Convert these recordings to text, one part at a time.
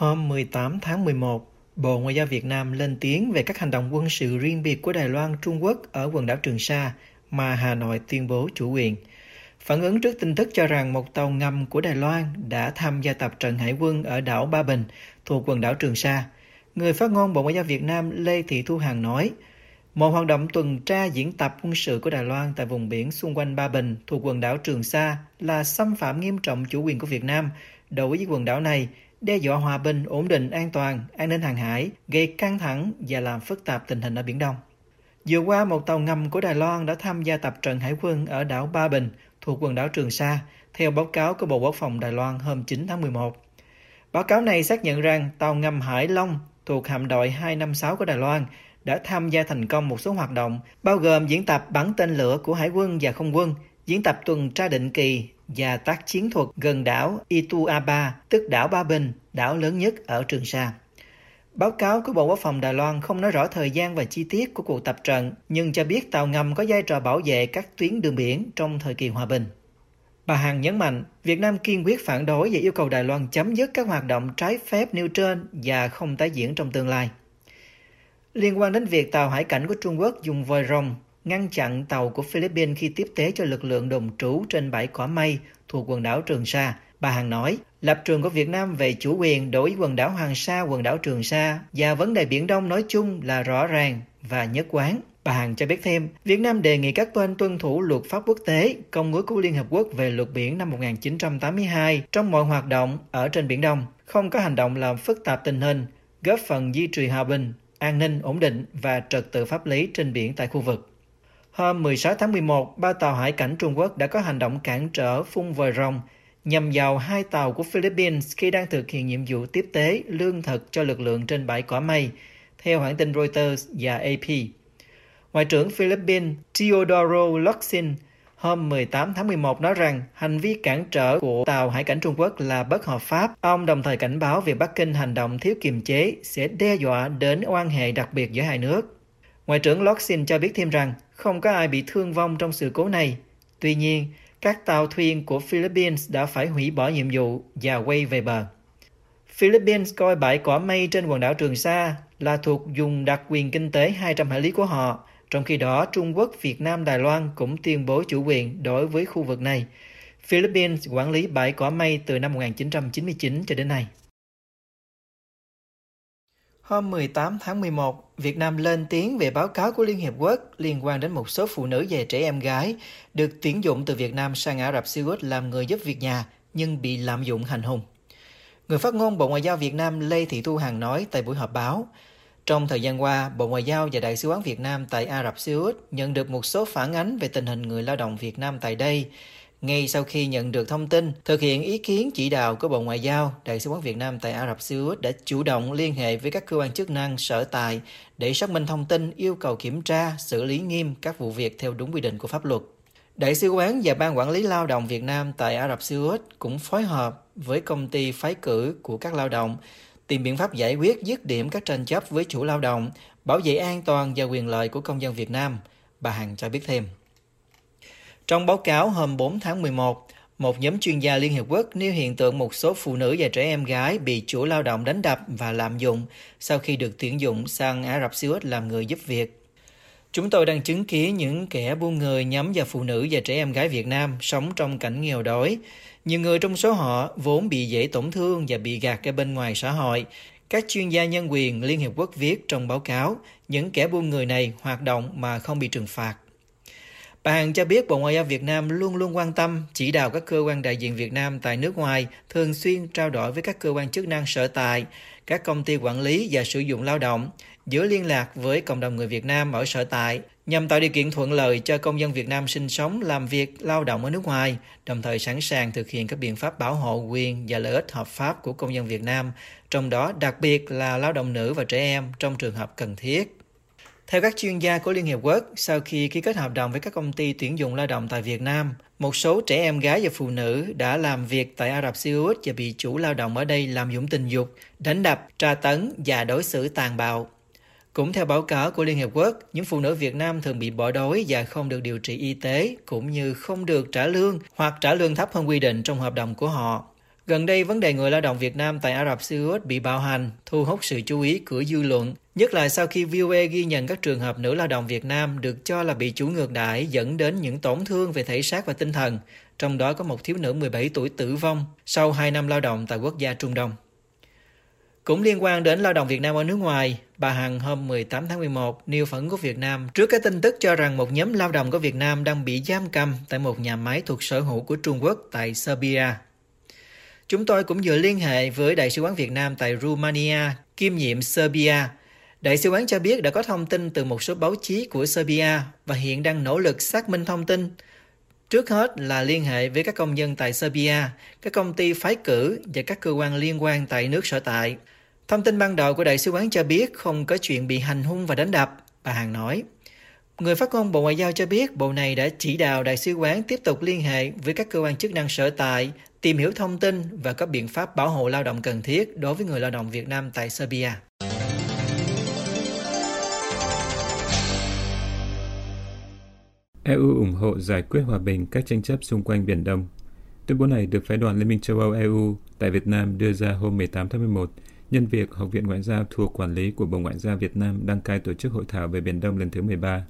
Hôm 18 tháng 11, Bộ Ngoại giao Việt Nam lên tiếng về các hành động quân sự riêng biệt của Đài Loan, Trung Quốc ở quần đảo Trường Sa mà Hà Nội tuyên bố chủ quyền. Phản ứng trước tin tức cho rằng một tàu ngầm của Đài Loan đã tham gia tập trận hải quân ở đảo Ba Bình thuộc quần đảo Trường Sa, người phát ngôn Bộ Ngoại giao Việt Nam Lê Thị Thu Hằng nói, một hoạt động tuần tra diễn tập quân sự của Đài Loan tại vùng biển xung quanh Ba Bình thuộc quần đảo Trường Sa là xâm phạm nghiêm trọng chủ quyền của Việt Nam đối với quần đảo này, đe dọa hòa bình, ổn định, an toàn, an ninh hàng hải, gây căng thẳng và làm phức tạp tình hình ở Biển Đông. Vừa qua, một tàu ngầm của Đài Loan đã tham gia tập trận hải quân ở đảo Ba Bình thuộc quần đảo Trường Sa, theo báo cáo của Bộ Quốc phòng Đài Loan hôm 9 tháng 11. Báo cáo này xác nhận rằng tàu ngầm Hải Long thuộc hạm đội 256 của Đài Loan đã tham gia thành công một số hoạt động, bao gồm diễn tập bắn tên lửa của Hải quân và Không quân, diễn tập tuần tra định kỳ và tác chiến thuật gần đảo Ituaba, tức đảo Ba Bình, đảo lớn nhất ở Trường Sa. Báo cáo của Bộ Quốc phòng Đài Loan không nói rõ thời gian và chi tiết của cuộc tập trận, nhưng cho biết tàu ngầm có vai trò bảo vệ các tuyến đường biển trong thời kỳ hòa bình. Bà Hằng nhấn mạnh, Việt Nam kiên quyết phản đối và yêu cầu Đài Loan chấm dứt các hoạt động trái phép nêu trên và không tái diễn trong tương lai. Liên quan đến việc tàu hải cảnh của Trung Quốc dùng vòi rồng ngăn chặn tàu của Philippines khi tiếp tế cho lực lượng đồng trú trên bãi cỏ mây thuộc quần đảo Trường Sa, bà Hằng nói, lập trường của Việt Nam về chủ quyền đối với quần đảo Hoàng Sa, quần đảo Trường Sa và vấn đề Biển Đông nói chung là rõ ràng và nhất quán. Bà Hằng cho biết thêm, Việt Nam đề nghị các bên tuân thủ luật pháp quốc tế, công ước của Liên Hợp Quốc về luật biển năm 1982 trong mọi hoạt động ở trên Biển Đông, không có hành động làm phức tạp tình hình, góp phần duy trì hòa bình, an ninh, ổn định và trật tự pháp lý trên biển tại khu vực. Hôm 16 tháng 11, ba tàu hải cảnh Trung Quốc đã có hành động cản trở phun vòi rồng nhằm vào hai tàu của Philippines khi đang thực hiện nhiệm vụ tiếp tế lương thực cho lực lượng trên bãi cỏ mây, theo hãng tin Reuters và AP. Ngoại trưởng Philippines Teodoro Locsin hôm 18 tháng 11 nói rằng hành vi cản trở của tàu hải cảnh Trung Quốc là bất hợp pháp. Ông đồng thời cảnh báo việc Bắc Kinh hành động thiếu kiềm chế sẽ đe dọa đến quan hệ đặc biệt giữa hai nước. Ngoại trưởng Locsin cho biết thêm rằng không có ai bị thương vong trong sự cố này. Tuy nhiên, các tàu thuyền của Philippines đã phải hủy bỏ nhiệm vụ và quay về bờ. Philippines coi bãi cỏ mây trên quần đảo Trường Sa là thuộc vùng đặc quyền kinh tế 200 hải lý của họ, trong khi đó Trung Quốc, Việt Nam, Đài Loan cũng tuyên bố chủ quyền đối với khu vực này. Philippines quản lý bãi cỏ mây từ năm 1999 cho đến nay. Hôm 18 tháng 11, Việt Nam lên tiếng về báo cáo của Liên Hiệp Quốc liên quan đến một số phụ nữ và trẻ em gái được tuyển dụng từ Việt Nam sang Ả Rập Xê Út làm người giúp việc nhà nhưng bị lạm dụng hành hung. Người phát ngôn Bộ Ngoại giao Việt Nam Lê Thị Thu Hằng nói tại buổi họp báo, trong thời gian qua, Bộ Ngoại giao và Đại sứ quán Việt Nam tại Ả Rập Xê Út nhận được một số phản ánh về tình hình người lao động Việt Nam tại đây, ngay sau khi nhận được thông tin, thực hiện ý kiến chỉ đạo của Bộ Ngoại giao, Đại sứ quán Việt Nam tại Ả Rập Xê Út đã chủ động liên hệ với các cơ quan chức năng sở tại để xác minh thông tin, yêu cầu kiểm tra, xử lý nghiêm các vụ việc theo đúng quy định của pháp luật. Đại sứ quán và Ban Quản lý Lao động Việt Nam tại Ả Rập Xê Út cũng phối hợp với công ty phái cử của các lao động tìm biện pháp giải quyết dứt điểm các tranh chấp với chủ lao động, bảo vệ an toàn và quyền lợi của công dân Việt Nam. Bà Hằng cho biết thêm. Trong báo cáo hôm 4 tháng 11, một nhóm chuyên gia Liên Hiệp Quốc nêu hiện tượng một số phụ nữ và trẻ em gái bị chủ lao động đánh đập và lạm dụng sau khi được tuyển dụng sang Ả Rập Xê Út làm người giúp việc. Chúng tôi đang chứng kiến những kẻ buôn người nhắm vào phụ nữ và trẻ em gái Việt Nam sống trong cảnh nghèo đói. Nhiều người trong số họ vốn bị dễ tổn thương và bị gạt ra bên ngoài xã hội. Các chuyên gia nhân quyền Liên Hiệp Quốc viết trong báo cáo, những kẻ buôn người này hoạt động mà không bị trừng phạt. Bà Hằng cho biết Bộ Ngoại giao Việt Nam luôn luôn quan tâm, chỉ đạo các cơ quan đại diện Việt Nam tại nước ngoài thường xuyên trao đổi với các cơ quan chức năng sở tại, các công ty quản lý và sử dụng lao động, giữ liên lạc với cộng đồng người Việt Nam ở sở tại nhằm tạo điều kiện thuận lợi cho công dân Việt Nam sinh sống, làm việc, lao động ở nước ngoài, đồng thời sẵn sàng thực hiện các biện pháp bảo hộ quyền và lợi ích hợp pháp của công dân Việt Nam, trong đó đặc biệt là lao động nữ và trẻ em trong trường hợp cần thiết. Theo các chuyên gia của Liên Hiệp Quốc, sau khi ký kết hợp đồng với các công ty tuyển dụng lao động tại Việt Nam, một số trẻ em gái và phụ nữ đã làm việc tại Ả Rập Xê Út và bị chủ lao động ở đây làm dụng tình dục, đánh đập, tra tấn và đối xử tàn bạo. Cũng theo báo cáo của Liên Hiệp Quốc, những phụ nữ Việt Nam thường bị bỏ đói và không được điều trị y tế, cũng như không được trả lương hoặc trả lương thấp hơn quy định trong hợp đồng của họ. Gần đây, vấn đề người lao động Việt Nam tại Ả Rập Xê Út bị bạo hành, thu hút sự chú ý của dư luận, nhất là sau khi VOA ghi nhận các trường hợp nữ lao động Việt Nam được cho là bị chủ ngược đãi dẫn đến những tổn thương về thể xác và tinh thần, trong đó có một thiếu nữ 17 tuổi tử vong sau 2 năm lao động tại quốc gia Trung Đông. Cũng liên quan đến lao động Việt Nam ở nước ngoài, bà Hằng hôm 18 tháng 11 nêu phẫn của Việt Nam trước cái tin tức cho rằng một nhóm lao động của Việt Nam đang bị giam cầm tại một nhà máy thuộc sở hữu của Trung Quốc tại Serbia. Chúng tôi cũng vừa liên hệ với Đại sứ quán Việt Nam tại Romania, kiêm nhiệm Serbia. Đại sứ quán cho biết đã có thông tin từ một số báo chí của Serbia và hiện đang nỗ lực xác minh thông tin. Trước hết là liên hệ với các công dân tại Serbia, các công ty phái cử và các cơ quan liên quan tại nước sở tại. Thông tin ban đầu của đại sứ quán cho biết không có chuyện bị hành hung và đánh đập, bà Hằng nói. Người phát ngôn Bộ Ngoại giao cho biết bộ này đã chỉ đạo đại sứ quán tiếp tục liên hệ với các cơ quan chức năng sở tại, tìm hiểu thông tin và có biện pháp bảo hộ lao động cần thiết đối với người lao động Việt Nam tại Serbia. EU ủng hộ giải quyết hòa bình các tranh chấp xung quanh Biển Đông. Tuyên bố này được phái đoàn Liên minh châu Âu EU tại Việt Nam đưa ra hôm 18 tháng 11 nhân việc Học viện Ngoại giao thuộc quản lý của Bộ Ngoại giao Việt Nam đăng cai tổ chức hội thảo về Biển Đông lần thứ 13.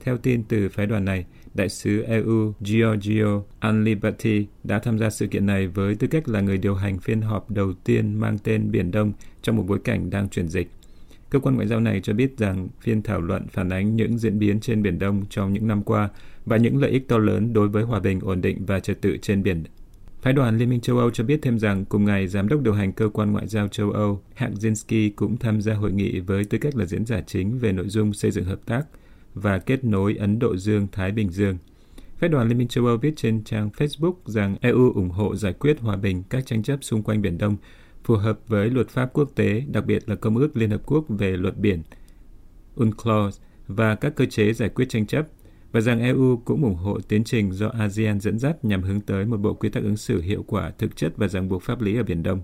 Theo tin từ phái đoàn này, đại sứ EU Giorgio Anliberti đã tham gia sự kiện này với tư cách là người điều hành phiên họp đầu tiên mang tên Biển Đông trong một bối cảnh đang chuyển dịch. Cơ quan ngoại giao này cho biết rằng phiên thảo luận phản ánh những diễn biến trên Biển Đông trong những năm qua và những lợi ích to lớn đối với hòa bình, ổn định và trật tự trên biển. Phái đoàn Liên minh châu Âu cho biết thêm rằng cùng ngày Giám đốc điều hành Cơ quan Ngoại giao châu Âu Haczynski cũng tham gia hội nghị với tư cách là diễn giả chính về nội dung xây dựng hợp tác và kết nối Ấn Độ Dương-Thái Bình Dương. Phái đoàn Liên minh châu Âu viết trên trang Facebook rằng EU ủng hộ giải quyết hòa bình các tranh chấp xung quanh Biển Đông phù hợp với luật pháp quốc tế, đặc biệt là Công ước Liên Hợp Quốc về luật biển, UNCLOS, và các cơ chế giải quyết tranh chấp, và rằng EU cũng ủng hộ tiến trình do ASEAN dẫn dắt nhằm hướng tới một bộ quy tắc ứng xử hiệu quả, thực chất và ràng buộc pháp lý ở Biển Đông.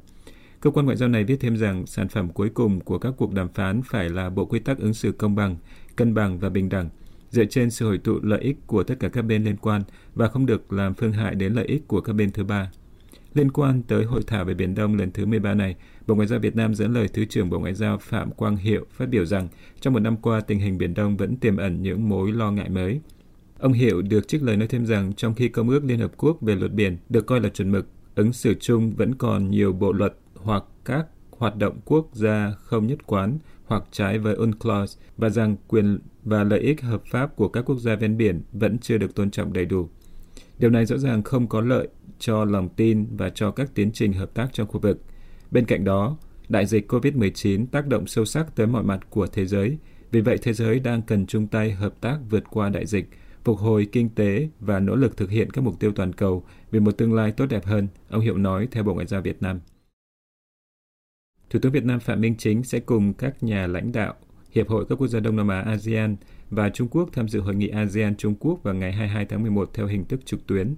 Cơ quan ngoại giao này viết thêm rằng sản phẩm cuối cùng của các cuộc đàm phán phải là bộ quy tắc ứng xử công bằng, cân bằng và bình đẳng, dựa trên sự hội tụ lợi ích của tất cả các bên liên quan và không được làm phương hại đến lợi ích của các bên thứ ba. Liên quan tới hội thảo về Biển Đông lần thứ 13 này, Bộ Ngoại giao Việt Nam dẫn lời Thứ trưởng Bộ Ngoại giao Phạm Quang Hiệu phát biểu rằng trong một năm qua tình hình Biển Đông vẫn tiềm ẩn những mối lo ngại mới. Ông Hiệu được trích lời nói thêm rằng trong khi Công ước Liên Hợp Quốc về luật biển được coi là chuẩn mực, ứng xử chung vẫn còn nhiều bộ luật hoặc các hoạt động quốc gia không nhất quán hoặc trái với UNCLOS và rằng quyền và lợi ích hợp pháp của các quốc gia ven biển vẫn chưa được tôn trọng đầy đủ. Điều này rõ ràng không có lợi cho lòng tin và cho các tiến trình hợp tác trong khu vực. Bên cạnh đó, đại dịch COVID-19 tác động sâu sắc tới mọi mặt của thế giới. Vì vậy, thế giới đang cần chung tay hợp tác vượt qua đại dịch, phục hồi kinh tế và nỗ lực thực hiện các mục tiêu toàn cầu vì một tương lai tốt đẹp hơn, ông Hiệu nói theo Bộ Ngoại giao Việt Nam. Thủ tướng Việt Nam Phạm Minh Chính sẽ cùng các nhà lãnh đạo Hiệp hội các quốc gia Đông Nam Á ASEAN và Trung Quốc tham dự hội nghị ASEAN Trung Quốc vào ngày 22 tháng 11 theo hình thức trực tuyến.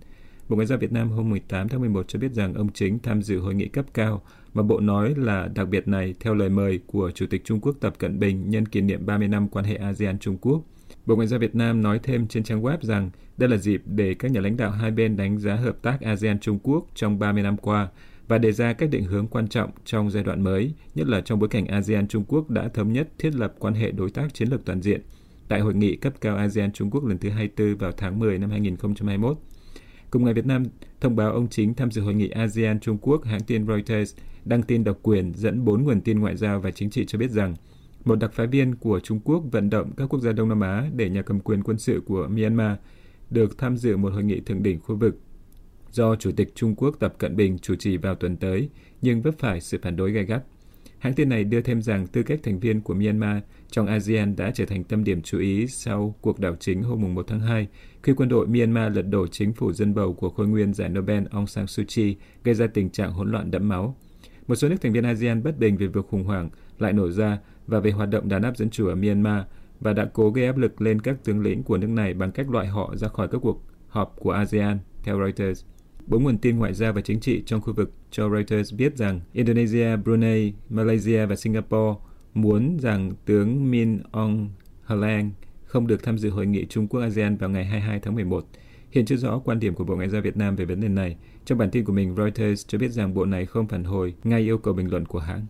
Bộ Ngoại giao Việt Nam hôm 18 tháng 11 cho biết rằng ông Chính tham dự hội nghị cấp cao mà Bộ nói là đặc biệt này theo lời mời của Chủ tịch Trung Quốc Tập Cận Bình nhân kỷ niệm 30 năm quan hệ ASEAN-Trung Quốc. Bộ Ngoại giao Việt Nam nói thêm trên trang web rằng đây là dịp để các nhà lãnh đạo hai bên đánh giá hợp tác ASEAN-Trung Quốc trong 30 năm qua và đề ra các định hướng quan trọng trong giai đoạn mới, nhất là trong bối cảnh ASEAN Trung Quốc đã thống nhất thiết lập quan hệ đối tác chiến lược toàn diện tại hội nghị cấp cao ASEAN Trung Quốc lần thứ 24 vào tháng 10 năm 2021. Cùng ngày Việt Nam thông báo ông chính tham dự hội nghị ASEAN Trung Quốc, hãng tin Reuters đăng tin độc quyền dẫn bốn nguồn tin ngoại giao và chính trị cho biết rằng một đặc phái viên của Trung Quốc vận động các quốc gia Đông Nam Á để nhà cầm quyền quân sự của Myanmar được tham dự một hội nghị thượng đỉnh khu vực do Chủ tịch Trung Quốc Tập Cận Bình chủ trì vào tuần tới, nhưng vấp phải sự phản đối gay gắt. Hãng tin này đưa thêm rằng tư cách thành viên của Myanmar trong ASEAN đã trở thành tâm điểm chú ý sau cuộc đảo chính hôm 1 tháng 2, khi quân đội Myanmar lật đổ chính phủ dân bầu của khôi nguyên giải Nobel Aung San Suu Kyi, gây ra tình trạng hỗn loạn đẫm máu. Một số nước thành viên ASEAN bất bình về việc khủng hoảng lại nổ ra và về hoạt động đàn áp dân chủ ở Myanmar và đã cố gây áp lực lên các tướng lĩnh của nước này bằng cách loại họ ra khỏi các cuộc họp của ASEAN, theo Reuters. Bốn nguồn tin ngoại giao và chính trị trong khu vực cho Reuters biết rằng Indonesia, Brunei, Malaysia và Singapore muốn rằng tướng Min Aung Hlaing không được tham dự hội nghị Trung Quốc ASEAN vào ngày 22 tháng 11. Hiện chưa rõ quan điểm của Bộ Ngoại giao Việt Nam về vấn đề này. Trong bản tin của mình, Reuters cho biết rằng bộ này không phản hồi ngay yêu cầu bình luận của hãng.